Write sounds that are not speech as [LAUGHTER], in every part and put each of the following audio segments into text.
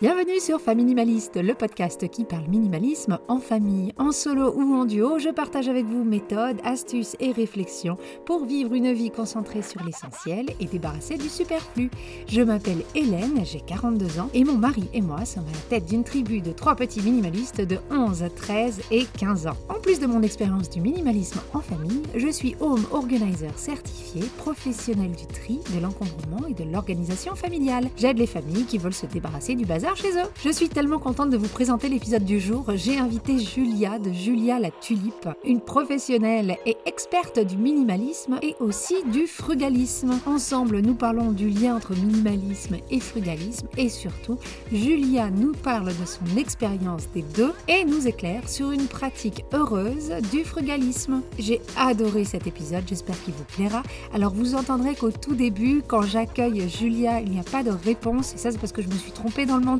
Bienvenue sur Faminimaliste, le podcast qui parle minimalisme en famille, en solo ou en duo. Je partage avec vous méthodes, astuces et réflexions pour vivre une vie concentrée sur l'essentiel et débarrassée du superflu. Je m'appelle Hélène, j'ai 42 ans et mon mari et moi sommes à la tête d'une tribu de trois petits minimalistes de 11, 13 et 15 ans. En plus de mon expérience du minimalisme en famille, je suis home organizer certifié, professionnel du tri, de l'encombrement et de l'organisation familiale. J'aide les familles qui veulent se débarrasser du bazar chez eux. Je suis tellement contente de vous présenter l'épisode du jour. J'ai invité Julia de Julia la Tulipe, une professionnelle et experte du minimalisme et aussi du frugalisme. Ensemble, nous parlons du lien entre minimalisme et frugalisme et surtout, Julia nous parle de son expérience des deux et nous éclaire sur une pratique heureuse du frugalisme. J'ai adoré cet épisode, j'espère qu'il vous plaira. Alors vous entendrez qu'au tout début, quand j'accueille Julia, il n'y a pas de réponse et ça c'est parce que je me suis trompée dans le monde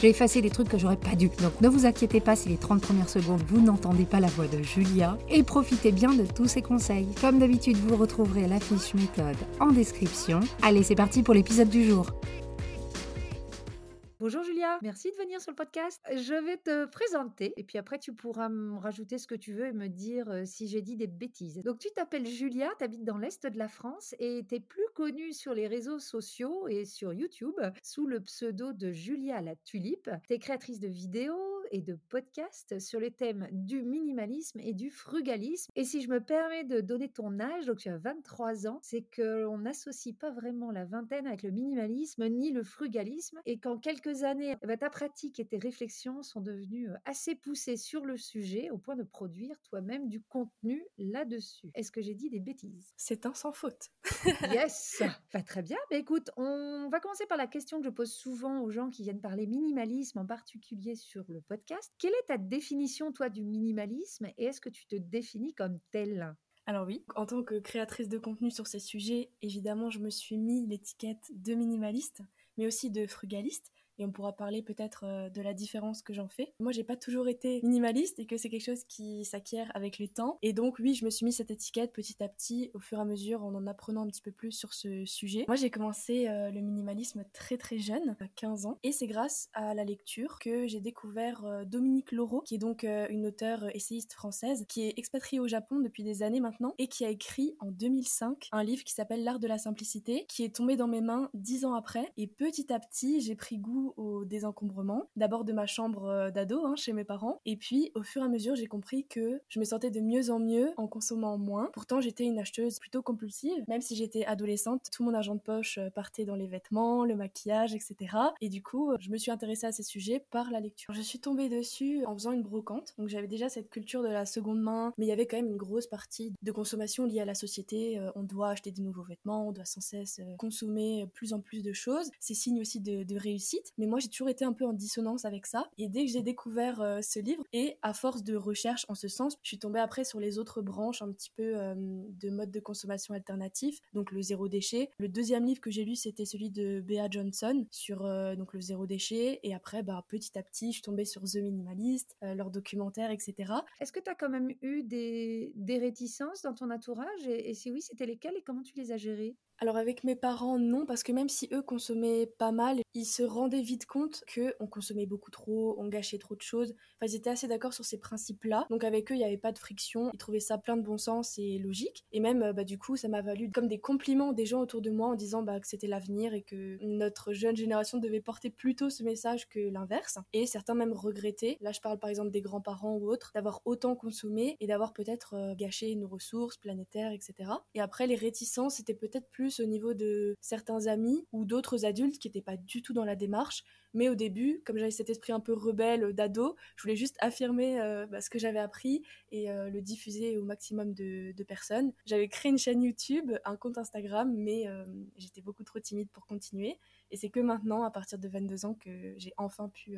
j'ai effacé des trucs que j'aurais pas dû. Donc ne vous inquiétez pas si les 30 premières secondes vous n'entendez pas la voix de Julia et profitez bien de tous ses conseils. Comme d'habitude, vous retrouverez la fiche méthode en description. Allez, c'est parti pour l'épisode du jour. Bonjour Julia, merci de venir sur le podcast. Je vais te présenter et puis après tu pourras me rajouter ce que tu veux et me dire si j'ai dit des bêtises. Donc tu t'appelles Julia, tu habites dans l'Est de la France et tu es plus connue sur les réseaux sociaux et sur YouTube sous le pseudo de Julia la Tulipe. Tu es créatrice de vidéos, et de podcasts sur les thèmes du minimalisme et du frugalisme. Et si je me permets de donner ton âge, donc tu as 23 ans, c'est qu'on n'associe pas vraiment la vingtaine avec le minimalisme ni le frugalisme et qu'en quelques années, eh ben, ta pratique et tes réflexions sont devenues assez poussées sur le sujet au point de produire toi-même du contenu là-dessus. Est-ce que j'ai dit des bêtises? C'est un sans faute. [LAUGHS] yes Pas Très bien. Mais écoute, on va commencer par la question que je pose souvent aux gens qui viennent parler minimalisme, en particulier sur le podcast quelle est ta définition, toi, du minimalisme et est-ce que tu te définis comme tel? Alors oui, en tant que créatrice de contenu sur ces sujets, évidemment, je me suis mis l'étiquette de minimaliste, mais aussi de frugaliste, et on pourra parler peut-être euh, de la différence que j'en fais. Moi, j'ai pas toujours été minimaliste et que c'est quelque chose qui s'acquiert avec le temps. Et donc, oui, je me suis mis cette étiquette petit à petit, au fur et à mesure, en en apprenant un petit peu plus sur ce sujet. Moi, j'ai commencé euh, le minimalisme très très jeune, à 15 ans, et c'est grâce à la lecture que j'ai découvert euh, Dominique Laureau, qui est donc une auteure essayiste française, qui est expatriée au Japon depuis des années maintenant, et qui a écrit en 2005 un livre qui s'appelle L'art de la simplicité, qui est tombé dans mes mains dix ans après. Et petit à petit, j'ai pris goût au désencombrement. D'abord de ma chambre euh, d'ado hein, chez mes parents. Et puis au fur et à mesure, j'ai compris que je me sentais de mieux en mieux en consommant moins. Pourtant, j'étais une acheteuse plutôt compulsive. Même si j'étais adolescente, tout mon argent de poche euh, partait dans les vêtements, le maquillage, etc. Et du coup, je me suis intéressée à ces sujets par la lecture. Je suis tombée dessus en faisant une brocante. Donc j'avais déjà cette culture de la seconde main, mais il y avait quand même une grosse partie de consommation liée à la société. Euh, on doit acheter des nouveaux vêtements, on doit sans cesse consommer plus en plus de choses. C'est signe aussi de, de réussite. Mais moi, j'ai toujours été un peu en dissonance avec ça. Et dès que j'ai découvert euh, ce livre, et à force de recherche en ce sens, je suis tombée après sur les autres branches un petit peu euh, de mode de consommation alternatif, donc le zéro déchet. Le deuxième livre que j'ai lu, c'était celui de Bea Johnson sur euh, donc le zéro déchet. Et après, bah, petit à petit, je suis tombée sur The Minimalist, leur documentaire, etc. Est-ce que tu as quand même eu des, des réticences dans ton entourage? Et, et si oui, c'était lesquelles et comment tu les as gérées? Alors avec mes parents, non, parce que même si eux consommaient pas mal, ils se rendaient vite compte que on consommait beaucoup trop, on gâchait trop de choses. Enfin, ils étaient assez d'accord sur ces principes-là. Donc avec eux, il n'y avait pas de friction. Ils trouvaient ça plein de bon sens et logique. Et même, euh, bah, du coup, ça m'a valu comme des compliments des gens autour de moi en disant bah, que c'était l'avenir et que notre jeune génération devait porter plutôt ce message que l'inverse. Et certains même regrettaient, là je parle par exemple des grands-parents ou autres, d'avoir autant consommé et d'avoir peut-être euh, gâché nos ressources planétaires, etc. Et après, les réticences, c'était peut-être plus au niveau de certains amis ou d'autres adultes qui n'étaient pas du tout dans la démarche. Mais au début, comme j'avais cet esprit un peu rebelle d'ado, je voulais juste affirmer euh, bah, ce que j'avais appris et euh, le diffuser au maximum de, personnes. J'avais créé une chaîne YouTube, un compte Instagram, mais euh, j'étais beaucoup trop timide pour continuer. Et c'est que maintenant, à partir de 22 ans, que j'ai enfin pu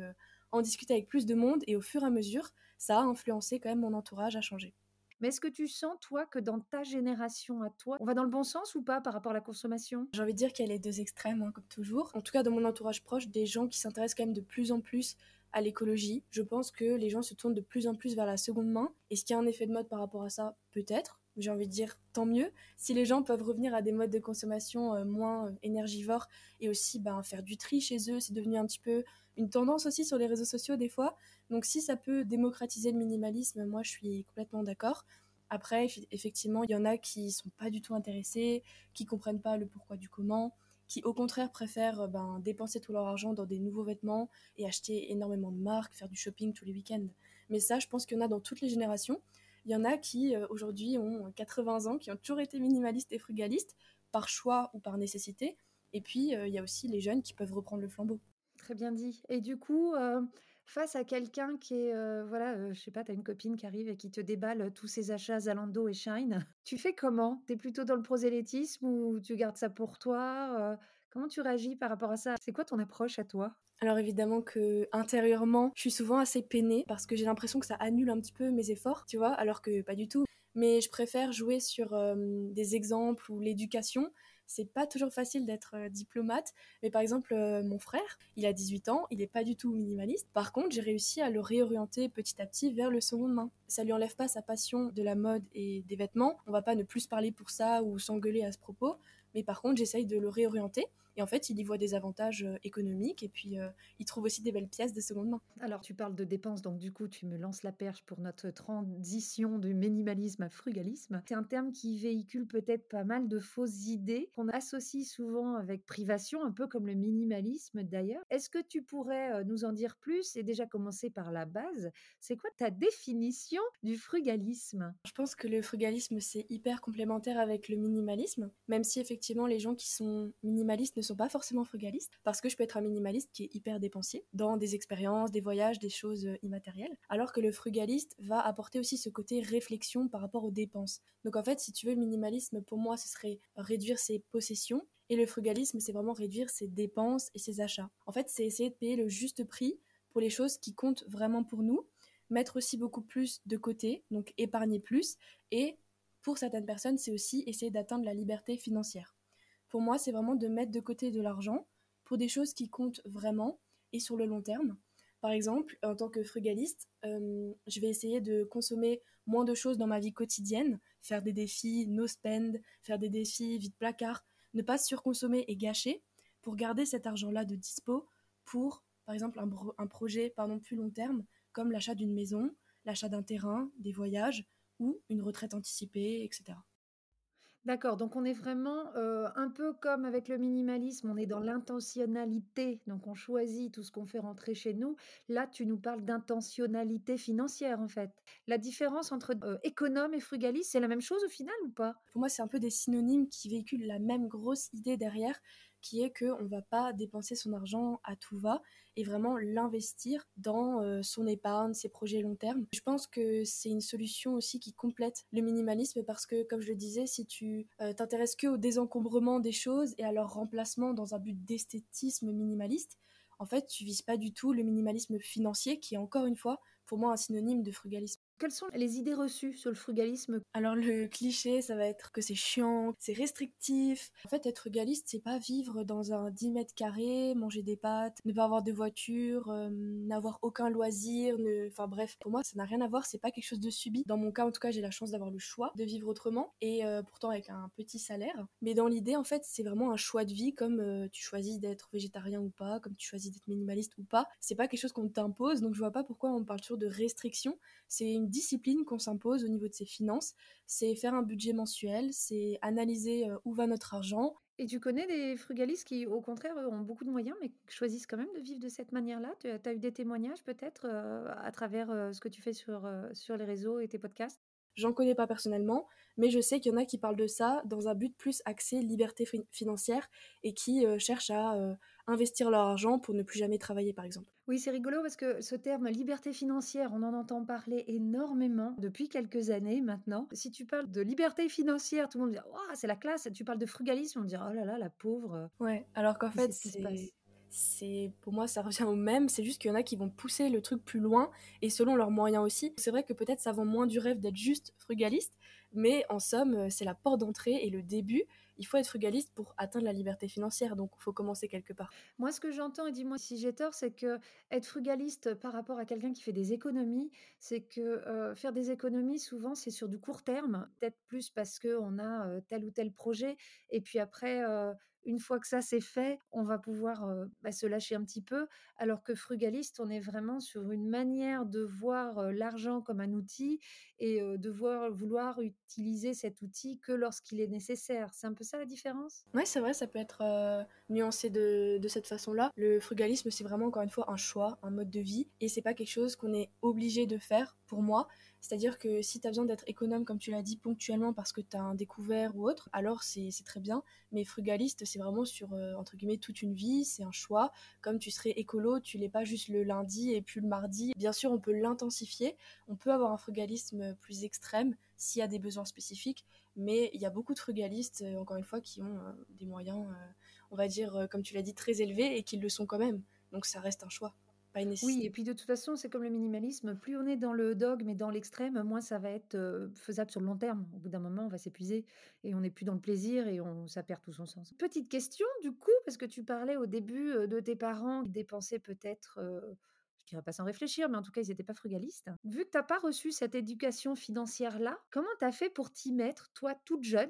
en discuter avec plus de monde. Et au fur et à mesure, ça a influencé quand même mon entourage à changer. Mais est-ce que tu sens, toi, que dans ta génération à toi, on va dans le bon sens ou pas par rapport à la consommation? J'ai envie de dire qu'il y a les deux extrêmes, hein, comme toujours. En tout cas, dans mon entourage proche, des gens qui s'intéressent quand même de plus en plus à l'écologie. Je pense que les gens se tournent de plus en plus vers la seconde main. Est-ce qu'il y a un effet de mode par rapport à ça? Peut-être j'ai envie de dire tant mieux. Si les gens peuvent revenir à des modes de consommation euh, moins énergivores et aussi ben, faire du tri chez eux, c'est devenu un petit peu une tendance aussi sur les réseaux sociaux des fois. Donc si ça peut démocratiser le minimalisme, moi je suis complètement d'accord. Après, effectivement, il y en a qui sont pas du tout intéressés, qui comprennent pas le pourquoi du comment, qui au contraire préfèrent ben, dépenser tout leur argent dans des nouveaux vêtements et acheter énormément de marques, faire du shopping tous les week-ends. Mais ça, je pense qu'il y en a dans toutes les générations. Il y en a qui, euh, aujourd'hui, ont 80 ans, qui ont toujours été minimalistes et frugalistes, par choix ou par nécessité. Et puis, euh, il y a aussi les jeunes qui peuvent reprendre le flambeau. Très bien dit. Et du coup, euh, face à quelqu'un qui est, voilà, je sais pas, tu as une copine qui arrive et qui te déballe tous ses achats Zalando et Shine, [LAUGHS] tu fais comment? Tu es plutôt dans le prosélytisme ou tu gardes ça pour toi Comment tu réagis par rapport à ça? C'est quoi ton approche à toi? Alors évidemment que intérieurement, je suis souvent assez peinée parce que j'ai l'impression que ça annule un petit peu mes efforts, tu vois, alors que pas du tout. Mais je préfère jouer sur euh, des exemples ou l'éducation. C'est pas toujours facile d'être euh, diplomate, mais par exemple, euh, mon frère, il a 18 ans, il est pas du tout minimaliste. Par contre, j'ai réussi à le réorienter petit à petit vers le seconde main. Ça lui enlève pas sa passion de la mode et des vêtements. On va pas ne plus parler pour ça ou s'engueuler à ce propos, mais par contre, j'essaye de le réorienter et en fait, il y voit des avantages euh, économiques et puis euh, il trouve aussi des belles pièces de seconde main. Alors, tu parles de dépenses, donc du coup, tu me lances la perche pour notre transition du minimalisme à frugalisme. C'est un terme qui véhicule peut-être pas mal de fausses idées qu'on associe souvent avec privation, un peu comme le minimalisme d'ailleurs. Est-ce que tu pourrais euh, nous en dire plus et déjà commencer par la base? C'est quoi ta définition du frugalisme? Je pense que le frugalisme, c'est hyper complémentaire avec le minimalisme, même si effectivement les gens qui sont minimalistes ne sont pas forcément frugalistes, parce que je peux être un minimaliste qui est hyper dépensier dans des expériences, des voyages, des choses euh, immatérielles, alors que le frugaliste va apporter aussi ce côté réflexion par rapport aux dépenses. Donc en fait, si tu veux, le minimalisme, pour moi, ce serait réduire ses possessions, et le frugalisme, c'est vraiment réduire ses dépenses et ses achats. En fait, c'est essayer de payer le juste prix pour les choses qui comptent vraiment pour nous, mettre aussi beaucoup plus de côté, donc épargner plus, et pour certaines personnes, c'est aussi essayer d'atteindre la liberté financière pour moi, c'est vraiment de mettre de côté de l'argent pour des choses qui comptent vraiment et sur le long terme. Par exemple, en tant que frugaliste, euh, je vais essayer de consommer moins de choses dans ma vie quotidienne, faire des défis no spend, faire des défis vide placard, ne pas surconsommer et gâcher pour garder cet argent-là de dispo pour, par exemple, un, un projet pardon, plus long terme, comme l'achat d'une maison, l'achat d'un terrain, des voyages ou une retraite anticipée, etc. D'accord, donc on est vraiment, un peu comme avec le minimalisme, on est dans l'intentionnalité, donc on choisit tout ce qu'on fait rentrer chez nous. Là, tu nous parles d'intentionnalité financière, en fait. La différence entre, économe et frugaliste, c'est la même chose au final ou pas? Pour moi, c'est un peu des synonymes qui véhiculent la même grosse idée derrière, qui est qu'on ne va pas dépenser son argent à tout va et vraiment l'investir dans euh, son épargne, ses projets long terme. Je pense que c'est une solution aussi qui complète le minimalisme parce que, comme je le disais, si tu euh, t'intéresses que au désencombrement des choses et à leur remplacement dans un but d'esthétisme minimaliste, en fait, tu vises pas du tout le minimalisme financier qui est encore une fois pour moi un synonyme de frugalisme. Quelles sont les idées reçues sur le frugalisme? Alors le cliché, ça va être que c'est chiant, c'est restrictif. En fait, être frugaliste, c'est pas vivre dans un 10 mètres carrés, manger des pâtes, ne pas avoir de voiture, euh, n'avoir aucun loisir, enfin bref, pour moi, ça n'a rien à voir, c'est pas quelque chose de subi. Dans mon cas, en tout cas, j'ai la chance d'avoir le choix de vivre autrement et euh, pourtant avec un petit salaire. Mais dans l'idée, en fait, c'est vraiment un choix de vie comme euh, tu choisis d'être végétarien ou pas, comme tu choisis d'être minimaliste ou pas. C'est pas quelque chose qu'on t'impose, donc je vois pas pourquoi on parle toujours de restriction. C'est discipline qu'on s'impose au niveau de ses finances. C'est faire un budget mensuel, c'est analyser euh, où va notre argent. Et tu connais des frugalistes qui, au contraire, ont beaucoup de moyens, mais choisissent quand même de vivre de cette manière-là? Tu as eu des témoignages peut-être euh, à travers euh, ce que tu fais sur, sur les réseaux et tes podcasts? J'en connais pas personnellement, mais je sais qu'il y en a qui parlent de ça dans un but plus axé liberté financière et qui cherchent à investir leur argent pour ne plus jamais travailler, par exemple. Oui, c'est rigolo parce que ce terme liberté financière, on en entend parler énormément depuis quelques années maintenant. Si tu parles de liberté financière, tout le monde dit oh, c'est la classe. Tu parles de frugalisme, on dit oh là là, la pauvre. Ouais, alors qu'en fait, c'est pour moi ça revient au même c'est juste qu'il y en a qui vont pousser le truc plus loin et selon leurs moyens aussi c'est vrai que peut-être ça vend moins du rêve d'être juste frugaliste mais en somme c'est la porte d'entrée et le début il faut être frugaliste pour atteindre la liberté financière. Donc, il faut commencer quelque part. Moi, ce que j'entends, et dis-moi si j'ai tort, c'est que être frugaliste par rapport à quelqu'un qui fait des économies, c'est que euh, faire des économies, souvent, c'est sur du court terme, peut-être plus parce qu'on a euh, tel ou tel projet, et puis après, euh, une fois que ça c'est fait, on va pouvoir bah, se lâcher un petit peu, alors que frugaliste, on est vraiment sur une manière de voir l'argent comme un outil et de vouloir utiliser cet outil que lorsqu'il est nécessaire. C'est un peu ça la différence? Oui, c'est vrai, ça peut être nuancé de, de cette façon-là. Le frugalisme, c'est vraiment encore une fois un choix, un mode de vie, et c'est pas quelque chose qu'on est obligé de faire pour moi. C'est-à-dire que si tu as besoin d'être économe, comme tu l'as dit, ponctuellement parce que tu as un découvert ou autre, alors c'est très bien. Mais frugaliste, c'est vraiment sur, euh, entre guillemets, toute une vie, c'est un choix. Comme tu serais écolo, tu l'es pas juste le lundi et puis le mardi. Bien sûr, on peut l'intensifier. On peut avoir un frugalisme plus extrême s'il y a des besoins spécifiques. Mais il y a beaucoup de frugalistes, euh, encore une fois, qui ont euh, des moyens, on va dire, comme tu l'as dit, très élevés et qui le sont quand même. Donc ça reste un choix. Oui, et puis de toute façon, c'est comme le minimalisme, plus on est dans le dogme et dans l'extrême, moins ça va être faisable sur le long terme. Au bout d'un moment, on va s'épuiser et on n'est plus dans le plaisir et on, ça perd tout son sens. Petite question, du coup, parce que tu parlais au début de tes parents qui dépensaient peut-être je dirais pas sans réfléchir, mais en tout cas, ils n'étaient pas frugalistes. Vu que tu n'as pas reçu cette éducation financière-là, comment tu as fait pour t'y mettre, toi, toute jeune,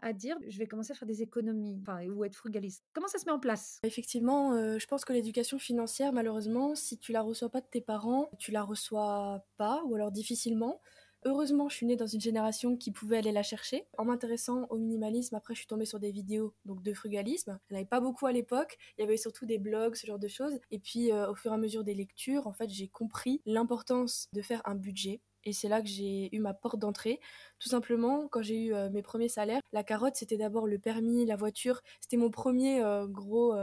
à dire je vais commencer à faire des économies ou être frugaliste? Comment ça se met en place? Effectivement, euh, je pense que l'éducation financière, malheureusement, si tu la reçois pas de tes parents, tu la reçois pas, ou alors difficilement. Heureusement, je suis née dans une génération qui pouvait aller la chercher. En m'intéressant au minimalisme, après, je suis tombée sur des vidéos donc de frugalisme. Il n'y en avait pas beaucoup à l'époque. Il y avait surtout des blogs, ce genre de choses. Et puis, euh, au fur et à mesure des lectures, en fait, j'ai compris l'importance de faire un budget. Et c'est là que j'ai eu ma porte d'entrée. Tout simplement, quand j'ai eu euh, mes premiers salaires, la carotte, c'était d'abord le permis, la voiture. C'était mon premier euh, gros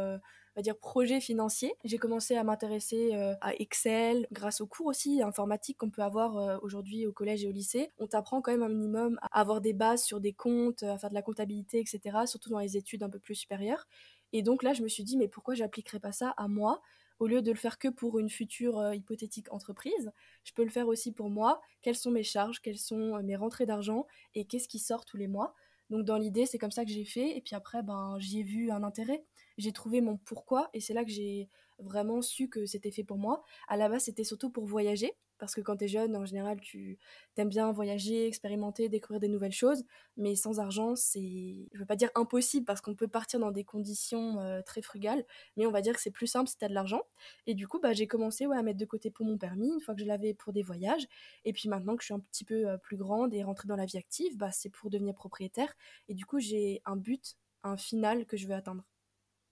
va dire projet financier. J'ai commencé à m'intéresser euh, à Excel grâce aux cours aussi informatiques qu'on peut avoir euh, aujourd'hui au collège et au lycée. On t'apprend quand même un minimum à avoir des bases sur des comptes, à faire de la comptabilité, etc. Surtout dans les études un peu plus supérieures. Et donc là, je me suis dit, mais pourquoi j'appliquerais pas ça à moi au lieu de le faire que pour une future euh, hypothétique entreprise, je peux le faire aussi pour moi. Quelles sont mes charges, quelles sont mes rentrées d'argent? Et qu'est-ce qui sort tous les mois? Donc dans l'idée, c'est comme ça que j'ai fait. Et puis après, ben, j'y ai vu un intérêt j'ai trouvé mon pourquoi et c'est là que j'ai vraiment su que c'était fait pour moi. À la base, c'était surtout pour voyager parce que quand tu es jeune, en général, tu aimes bien voyager, expérimenter, découvrir des nouvelles choses, mais sans argent, c'est, je veux pas dire impossible parce qu'on peut partir dans des conditions euh, très frugales, mais on va dire que c'est plus simple si tu as de l'argent. Et du coup, bah, j'ai commencé ouais, à mettre de côté pour mon permis, une fois que je l'avais pour des voyages, et puis maintenant que je suis un petit peu euh, plus grande et rentrée dans la vie active, bah, c'est pour devenir propriétaire, et du coup, j'ai un but, un final que je veux atteindre.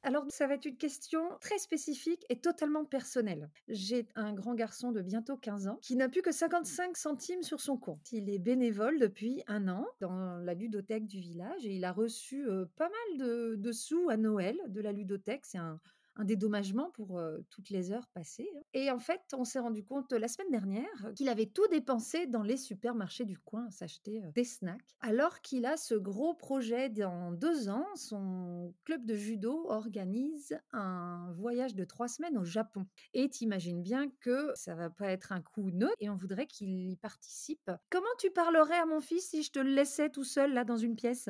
Alors, ça va être une question très spécifique et totalement personnelle. J'ai un grand garçon de bientôt 15 ans qui n'a plus que 55 centimes sur son compte. Il est bénévole depuis un an dans la ludothèque du village et il a reçu euh, pas mal de, de sous à Noël de la ludothèque. C'est un, un dédommagement pour toutes les heures passées. Hein. Et en fait, on s'est rendu compte la semaine dernière qu'il avait tout dépensé dans les supermarchés du coin, s'acheter des snacks, alors qu'il a ce gros projet dans deux ans. Son club de judo organise un voyage de trois semaines au Japon. Et t'imagines bien que ça va pas être un coup neutre et on voudrait qu'il y participe. Comment tu parlerais à mon fils si je te le laissais tout seul là dans une pièce?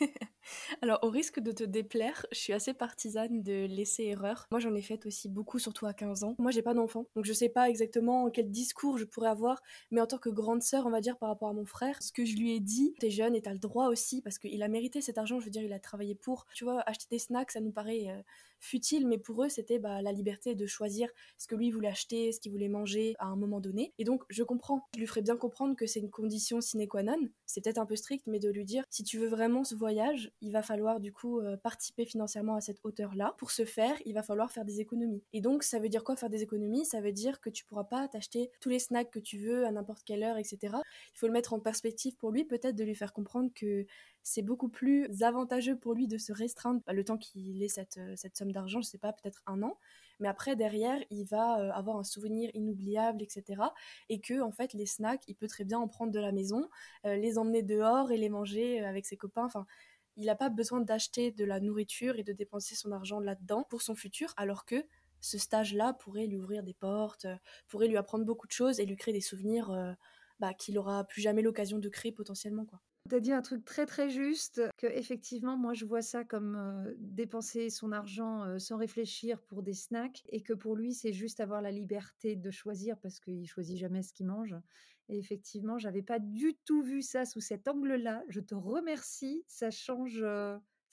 [LAUGHS] Alors, au risque de te déplaire, je suis assez partisane de laisser erreur. Moi, j'en ai fait aussi beaucoup, surtout à 15 ans. Moi, j'ai pas d'enfant, donc je sais pas exactement quel discours je pourrais avoir, mais en tant que grande sœur, on va dire, par rapport à mon frère, ce que je lui ai dit, t'es jeune et t'as le droit aussi, parce qu'il a mérité cet argent, je veux dire, il a travaillé pour. Tu vois, acheter des snacks, ça nous paraît euh, futile, mais pour eux, c'était bah, la liberté de choisir ce que lui voulait acheter, ce qu'il voulait manger à un moment donné. Et donc, je comprends. Je lui ferai bien comprendre que c'est une condition sine qua non. C'est peut-être un peu strict, mais de lui dire, si tu veux vraiment ce voyage, il va falloir du coup euh, participer financièrement à cette hauteur-là. Pour ce faire, il va falloir faire des économies. Et donc, ça veut dire quoi faire des économies? Ça veut dire que tu pourras pas t'acheter tous les snacks que tu veux à n'importe quelle heure, etc. Il faut le mettre en perspective pour lui, peut-être de lui faire comprendre que c'est beaucoup plus avantageux pour lui de se restreindre bah, le temps qu'il ait cette, euh, cette somme d'argent, je sais pas, peut-être un an. Mais après, derrière, il va euh, avoir un souvenir inoubliable, etc. Et que, en fait, les snacks, il peut très bien en prendre de la maison, les emmener dehors et les manger avec ses copains. Enfin, il n'a pas besoin d'acheter de la nourriture et de dépenser son argent là-dedans pour son futur, alors que ce stage-là pourrait lui ouvrir des portes, euh, pourrait lui apprendre beaucoup de choses et lui créer des souvenirs euh, bah, qu'il aura plus jamais l'occasion de créer potentiellement. Quoi. Tu as dit un truc très très juste, que effectivement moi je vois ça comme dépenser son argent sans réfléchir pour des snacks et que pour lui c'est juste avoir la liberté de choisir parce qu'il choisit jamais ce qu'il mange. Et effectivement, j'avais pas du tout vu ça sous cet angle-là. Je te remercie, ça change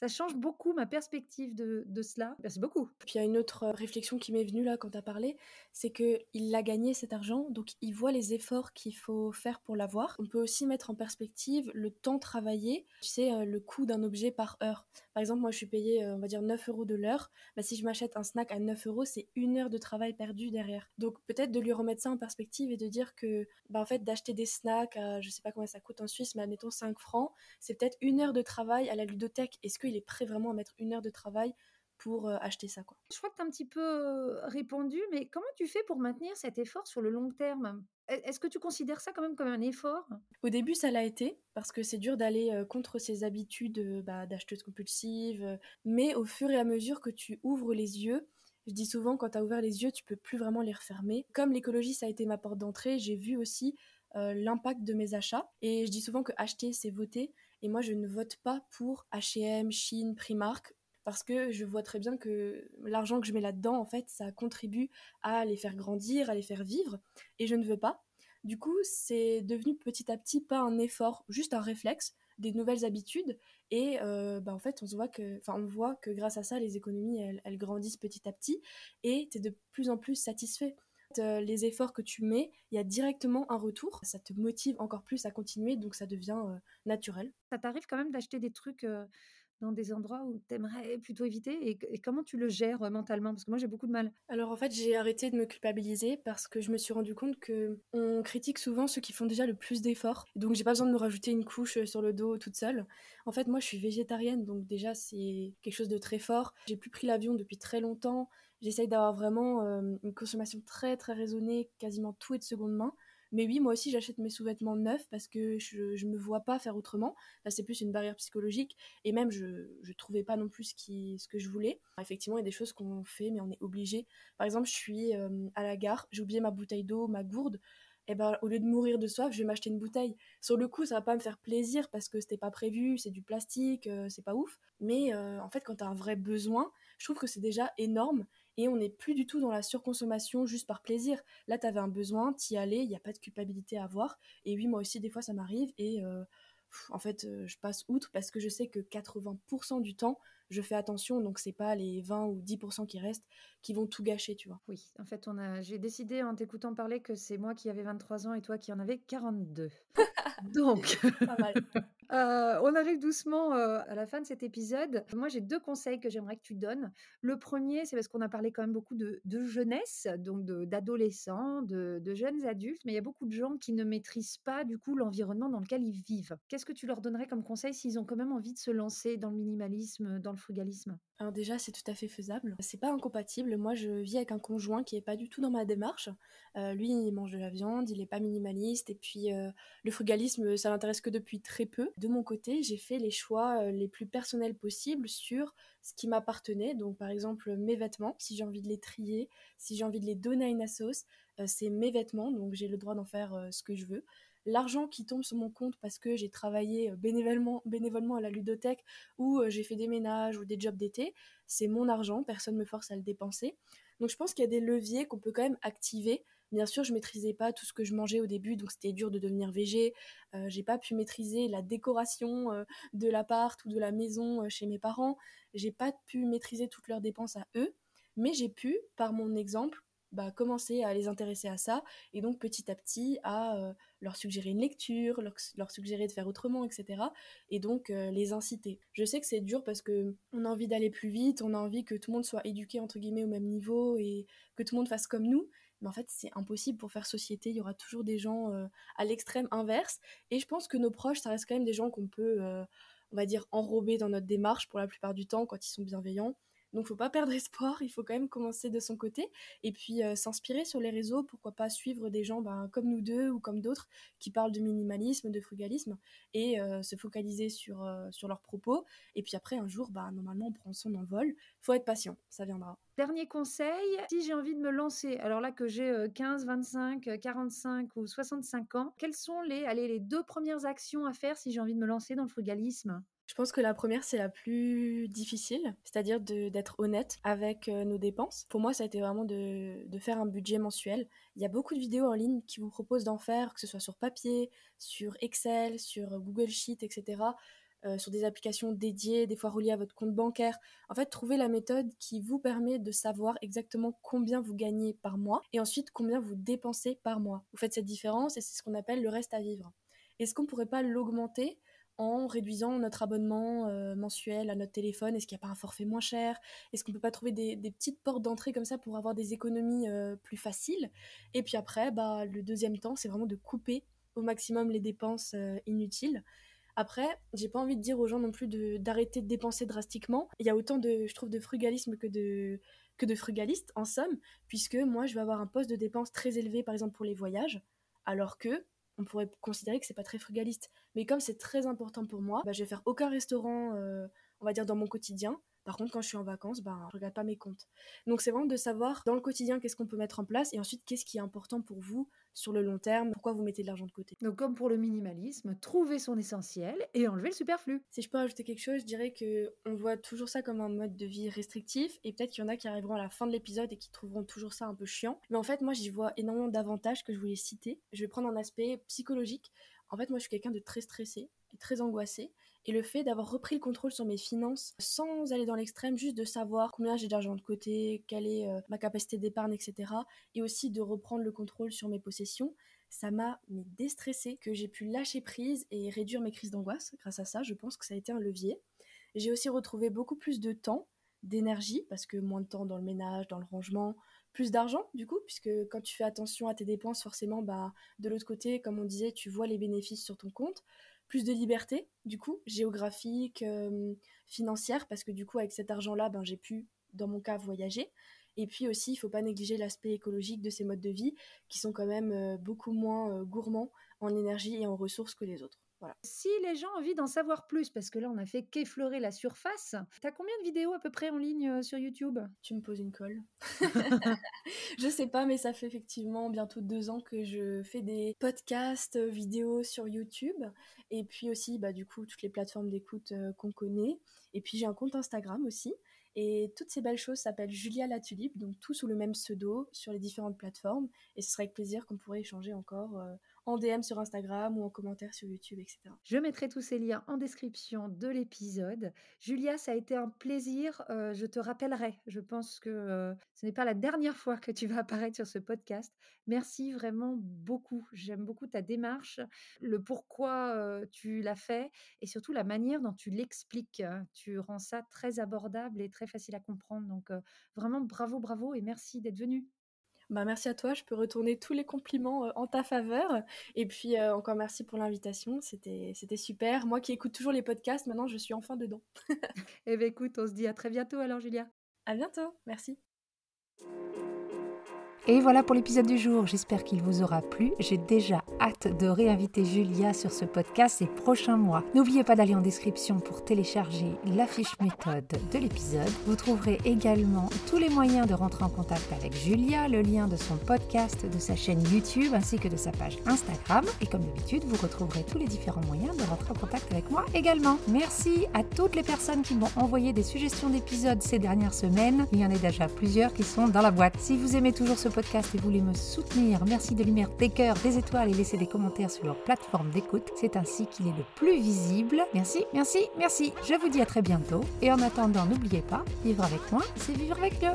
ça change beaucoup ma perspective de, de cela. Merci beaucoup. Puis il y a une autre euh, réflexion qui m'est venue là quand tu as parlé, c'est qu'il a gagné cet argent, donc il voit les efforts qu'il faut faire pour l'avoir. On peut aussi mettre en perspective le temps travaillé, tu sais, euh, le coût d'un objet par heure. Par exemple, moi je suis payée, euh, on va dire, 9 euros de l'heure. Bah, si je m'achète un snack à 9 euros, c'est une heure de travail perdu derrière. Donc peut-être de lui remettre ça en perspective et de dire que, bah, en fait, d'acheter des snacks à, je sais pas combien ça coûte en Suisse, mais admettons 5 francs, c'est peut-être une heure de travail à la ludothèque. Est-ce il est prêt vraiment à mettre une heure de travail pour euh, acheter ça. Quoi. Je crois que tu as un petit peu euh, répondu, mais comment tu fais pour maintenir cet effort sur le long terme? Est-ce que tu considères ça quand même comme un effort? Au début, ça l'a été, parce que c'est dur d'aller euh, contre ses habitudes bah, d'acheteuse compulsive, mais au fur et à mesure que tu ouvres les yeux, je dis souvent, quand tu as ouvert les yeux, tu peux plus vraiment les refermer. Comme l'écologie, ça a été ma porte d'entrée, j'ai vu aussi l'impact de mes achats. Et je dis souvent que acheter, c'est voter. Et moi, je ne vote pas pour H&M, Chine, Primark parce que je vois très bien que l'argent que je mets là-dedans, en fait, ça contribue à les faire grandir, à les faire vivre, et je ne veux pas. Du coup, c'est devenu petit à petit pas un effort, juste un réflexe, des nouvelles habitudes, et euh, bah, en fait, on se voit que, on voit que grâce à ça, les économies, elles, elles grandissent petit à petit, et tu es de plus en plus satisfait. Euh, les efforts que tu mets, il y a directement un retour. Ça te motive encore plus à continuer, donc ça devient euh, naturel. Ça t'arrive quand même d'acheter des trucs euh, dans des endroits où tu aimerais plutôt éviter et, comment tu le gères mentalement? Parce que moi j'ai beaucoup de mal. Alors en fait j'ai arrêté de me culpabiliser parce que je me suis rendu compte que on critique souvent ceux qui font déjà le plus d'efforts. Donc j'ai pas besoin de me rajouter une couche sur le dos toute seule. En fait moi je suis végétarienne donc déjà c'est quelque chose de très fort. J'ai plus pris l'avion depuis très longtemps. J'essaye d'avoir vraiment euh, une consommation très très raisonnée, quasiment tout est de seconde main. Mais oui, moi aussi, j'achète mes sous-vêtements neufs parce que je, je me vois pas faire autrement. C'est plus une barrière psychologique. Et même, je, je trouvais pas non plus ce, que je voulais. Effectivement, il y a des choses qu'on fait, mais on est obligé. Par exemple, je suis euh, à la gare, j'ai oublié ma bouteille d'eau, ma gourde. Eh ben, au lieu de mourir de soif, je vais m'acheter une bouteille. Sur le coup, ça va pas me faire plaisir parce que c'était pas prévu, c'est du plastique, euh, c'est pas ouf. Mais en fait, quand tu as un vrai besoin, je trouve que c'est déjà énorme et on n'est plus du tout dans la surconsommation juste par plaisir. Là, tu avais un besoin, t'y allais, il n'y a pas de culpabilité à avoir. Et oui, moi aussi, des fois, ça m'arrive et euh, en fait, euh, je passe outre parce que je sais que 80% du temps, je fais attention, donc c'est pas les 20 ou 10% qui restent qui vont tout gâcher, tu vois. Oui, en fait, on a, j'ai décidé en t'écoutant parler que c'est moi qui avais 23 ans et toi qui en avais 42. [LAUGHS] donc, pas mal. [LAUGHS] On arrive doucement à la fin de cet épisode. Moi, j'ai deux conseils que j'aimerais que tu donnes. Le premier, c'est parce qu'on a parlé quand même beaucoup de, jeunesse, donc d'adolescents, de, jeunes adultes, mais il y a beaucoup de gens qui ne maîtrisent pas du coup l'environnement dans lequel ils vivent. Qu'est-ce que tu leur donnerais comme conseil s'ils ont quand même envie de se lancer dans le minimalisme, dans le frugalisme? Alors déjà, c'est tout à fait faisable. C'est pas incompatible. Moi, je vis avec un conjoint qui est pas du tout dans ma démarche. Lui, il mange de la viande, il est pas minimaliste, et puis le frugalisme, ça l'intéresse que depuis très peu de mon côté, j'ai fait les choix euh, les plus personnels possibles sur ce qui m'appartenait. Donc, par exemple, mes vêtements, si j'ai envie de les trier, si j'ai envie de les donner à une assos, euh, c'est mes vêtements, donc j'ai le droit d'en faire euh, ce que je veux. L'argent qui tombe sur mon compte parce que j'ai travaillé bénévolement, bénévolement à la ludothèque ou j'ai fait des ménages ou des jobs d'été, c'est mon argent, personne ne me force à le dépenser. Donc je pense qu'il y a des leviers qu'on peut quand même activer Bien sûr, je maîtrisais pas tout ce que je mangeais au début, donc c'était dur de devenir végé. Euh, j'ai pas pu maîtriser la décoration euh, de l'appart ou de la maison euh, chez mes parents. J'ai pas pu maîtriser toutes leurs dépenses à eux, mais j'ai pu, par mon exemple, bah, commencer à les intéresser à ça et donc petit à petit à euh, leur suggérer une lecture, leur, suggérer de faire autrement, etc. Et donc les inciter. Je sais que c'est dur parce que on a envie d'aller plus vite, on a envie que tout le monde soit éduqué entre guillemets au même niveau et que tout le monde fasse comme nous, mais en fait c'est impossible pour faire société, il y aura toujours des gens euh, à l'extrême inverse, et je pense que nos proches, ça reste quand même des gens qu'on peut, euh, on va dire, enrober dans notre démarche pour la plupart du temps quand ils sont bienveillants. Donc faut pas perdre espoir, il faut quand même commencer de son côté et puis euh, s'inspirer sur les réseaux, pourquoi pas suivre des gens ben, comme nous deux ou comme d'autres qui parlent de minimalisme, de frugalisme et euh, se focaliser sur, euh, sur leurs propos. Et puis après, un jour, ben, normalement, on prend son envol. faut être patient, ça viendra. Dernier conseil, si j'ai envie de me lancer, alors là que j'ai 15, 25, 45 ou 65 ans, quelles sont les deux premières actions à faire si j'ai envie de me lancer dans le frugalisme? Je pense que la première, c'est la plus difficile, c'est-à-dire d'être honnête avec euh, nos dépenses. Pour moi, ça a été vraiment de, faire un budget mensuel. Il y a beaucoup de vidéos en ligne qui vous proposent d'en faire, que ce soit sur papier, sur Excel, sur Google Sheet, etc. Euh, sur des applications dédiées, des fois reliées à votre compte bancaire. En fait, trouvez la méthode qui vous permet de savoir exactement combien vous gagnez par mois et ensuite combien vous dépensez par mois. Vous faites cette différence et c'est ce qu'on appelle le reste à vivre. Est-ce qu'on ne pourrait pas l'augmenter en réduisant notre abonnement euh, mensuel à notre téléphone? Est-ce qu'il n'y a pas un forfait moins cher? Est-ce qu'on ne peut pas trouver des, petites portes d'entrée comme ça pour avoir des économies euh, plus faciles? Et puis après, bah, le deuxième temps, c'est vraiment de couper au maximum les dépenses euh, inutiles. Après, j'ai pas envie de dire aux gens non plus d'arrêter de, dépenser drastiquement. Il y a autant de, je trouve, de frugalisme que de, que de frugalistes, en somme, puisque moi, je vais avoir un poste de dépenses très élevé, par exemple, pour les voyages, alors que on pourrait considérer que c'est pas très frugaliste. Mais comme c'est très important pour moi, bah, je vais faire aucun restaurant, euh, on va dire, dans mon quotidien. Par contre, quand je suis en vacances, ben, je regarde pas mes comptes. Donc c'est vraiment de savoir dans le quotidien qu'est-ce qu'on peut mettre en place et ensuite qu'est-ce qui est important pour vous sur le long terme, pourquoi vous mettez de l'argent de côté? Donc comme pour le minimalisme, trouver son essentiel et enlever le superflu. Si je peux ajouter quelque chose, je dirais que on voit toujours ça comme un mode de vie restrictif et peut-être qu'il y en a qui arriveront à la fin de l'épisode et qui trouveront toujours ça un peu chiant. Mais en fait, moi j'y vois énormément d'avantages que je voulais citer. Je vais prendre un aspect psychologique. En fait, moi je suis quelqu'un de très stressé et très angoissé et le fait d'avoir repris le contrôle sur mes finances sans aller dans l'extrême, juste de savoir combien j'ai d'argent de côté, quelle est euh, ma capacité d'épargne, etc. Et aussi de reprendre le contrôle sur mes possessions, ça m'a déstressé, que j'ai pu lâcher prise et réduire mes crises d'angoisse. Grâce à ça, je pense que ça a été un levier. J'ai aussi retrouvé beaucoup plus de temps, d'énergie, parce que moins de temps dans le ménage, dans le rangement, plus d'argent du coup, puisque quand tu fais attention à tes dépenses, forcément, bah, de l'autre côté, comme on disait, tu vois les bénéfices sur ton compte plus de liberté, du coup, géographique, euh, financière, parce que du coup, avec cet argent-là, ben, j'ai pu, dans mon cas, voyager. Et puis aussi, il ne faut pas négliger l'aspect écologique de ces modes de vie, qui sont quand même euh, beaucoup moins euh, gourmands en énergie et en ressources que les autres. Si les gens ont envie d'en savoir plus, parce que là on a fait qu'effleurer la surface, t'as combien de vidéos à peu près en ligne euh, sur YouTube? Tu me poses une colle. [LAUGHS] [LAUGHS] je sais pas, mais ça fait effectivement bientôt deux ans que je fais des podcasts, euh, vidéos sur YouTube, et puis aussi bah, du coup toutes les plateformes d'écoute euh, qu'on connaît. Et puis j'ai un compte Instagram aussi. Et toutes ces belles choses s'appellent Julia la Tulipe, donc tout sous le même pseudo sur les différentes plateformes. Et ce serait avec plaisir qu'on pourrait échanger encore en DM sur Instagram ou en commentaire sur YouTube, etc. Je mettrai tous ces liens en description de l'épisode. Julia, ça a été un plaisir. Euh, je te rappellerai. Je pense que euh, ce n'est pas la dernière fois que tu vas apparaître sur ce podcast. Merci vraiment beaucoup. J'aime beaucoup ta démarche, le pourquoi euh, tu l'as fait et surtout la manière dont tu l'expliques. Tu rends ça très abordable et très facile à comprendre. Donc vraiment bravo, bravo et merci d'être venu. Bah, merci à toi, je peux retourner tous les compliments euh, en ta faveur. Et puis euh, encore merci pour l'invitation, c'était super. Moi qui écoute toujours les podcasts, maintenant je suis enfin dedans. [LAUGHS] eh bien écoute, on se dit à très bientôt alors Julia. À bientôt, merci. Et voilà pour l'épisode du jour, j'espère qu'il vous aura plu. J'ai déjà hâte de réinviter Julia sur ce podcast ces prochains mois. N'oubliez pas d'aller en description pour télécharger la fiche méthode de l'épisode. Vous trouverez également tous les moyens de rentrer en contact avec Julia, le lien de son podcast, de sa chaîne YouTube ainsi que de sa page Instagram. Et comme d'habitude, vous retrouverez tous les différents moyens de rentrer en contact avec moi également. Merci à toutes les personnes qui m'ont envoyé des suggestions d'épisodes ces dernières semaines. Il y en a déjà plusieurs qui sont dans la boîte. Si vous aimez toujours ce podcast et voulez me soutenir, merci de lui des cœurs, des étoiles et laisser des commentaires sur leur plateforme d'écoute. C'est ainsi qu'il est le plus visible. Merci, merci, merci. Je vous dis à très bientôt. Et en attendant, n'oubliez pas, vivre avec moi, c'est vivre avec Dieu.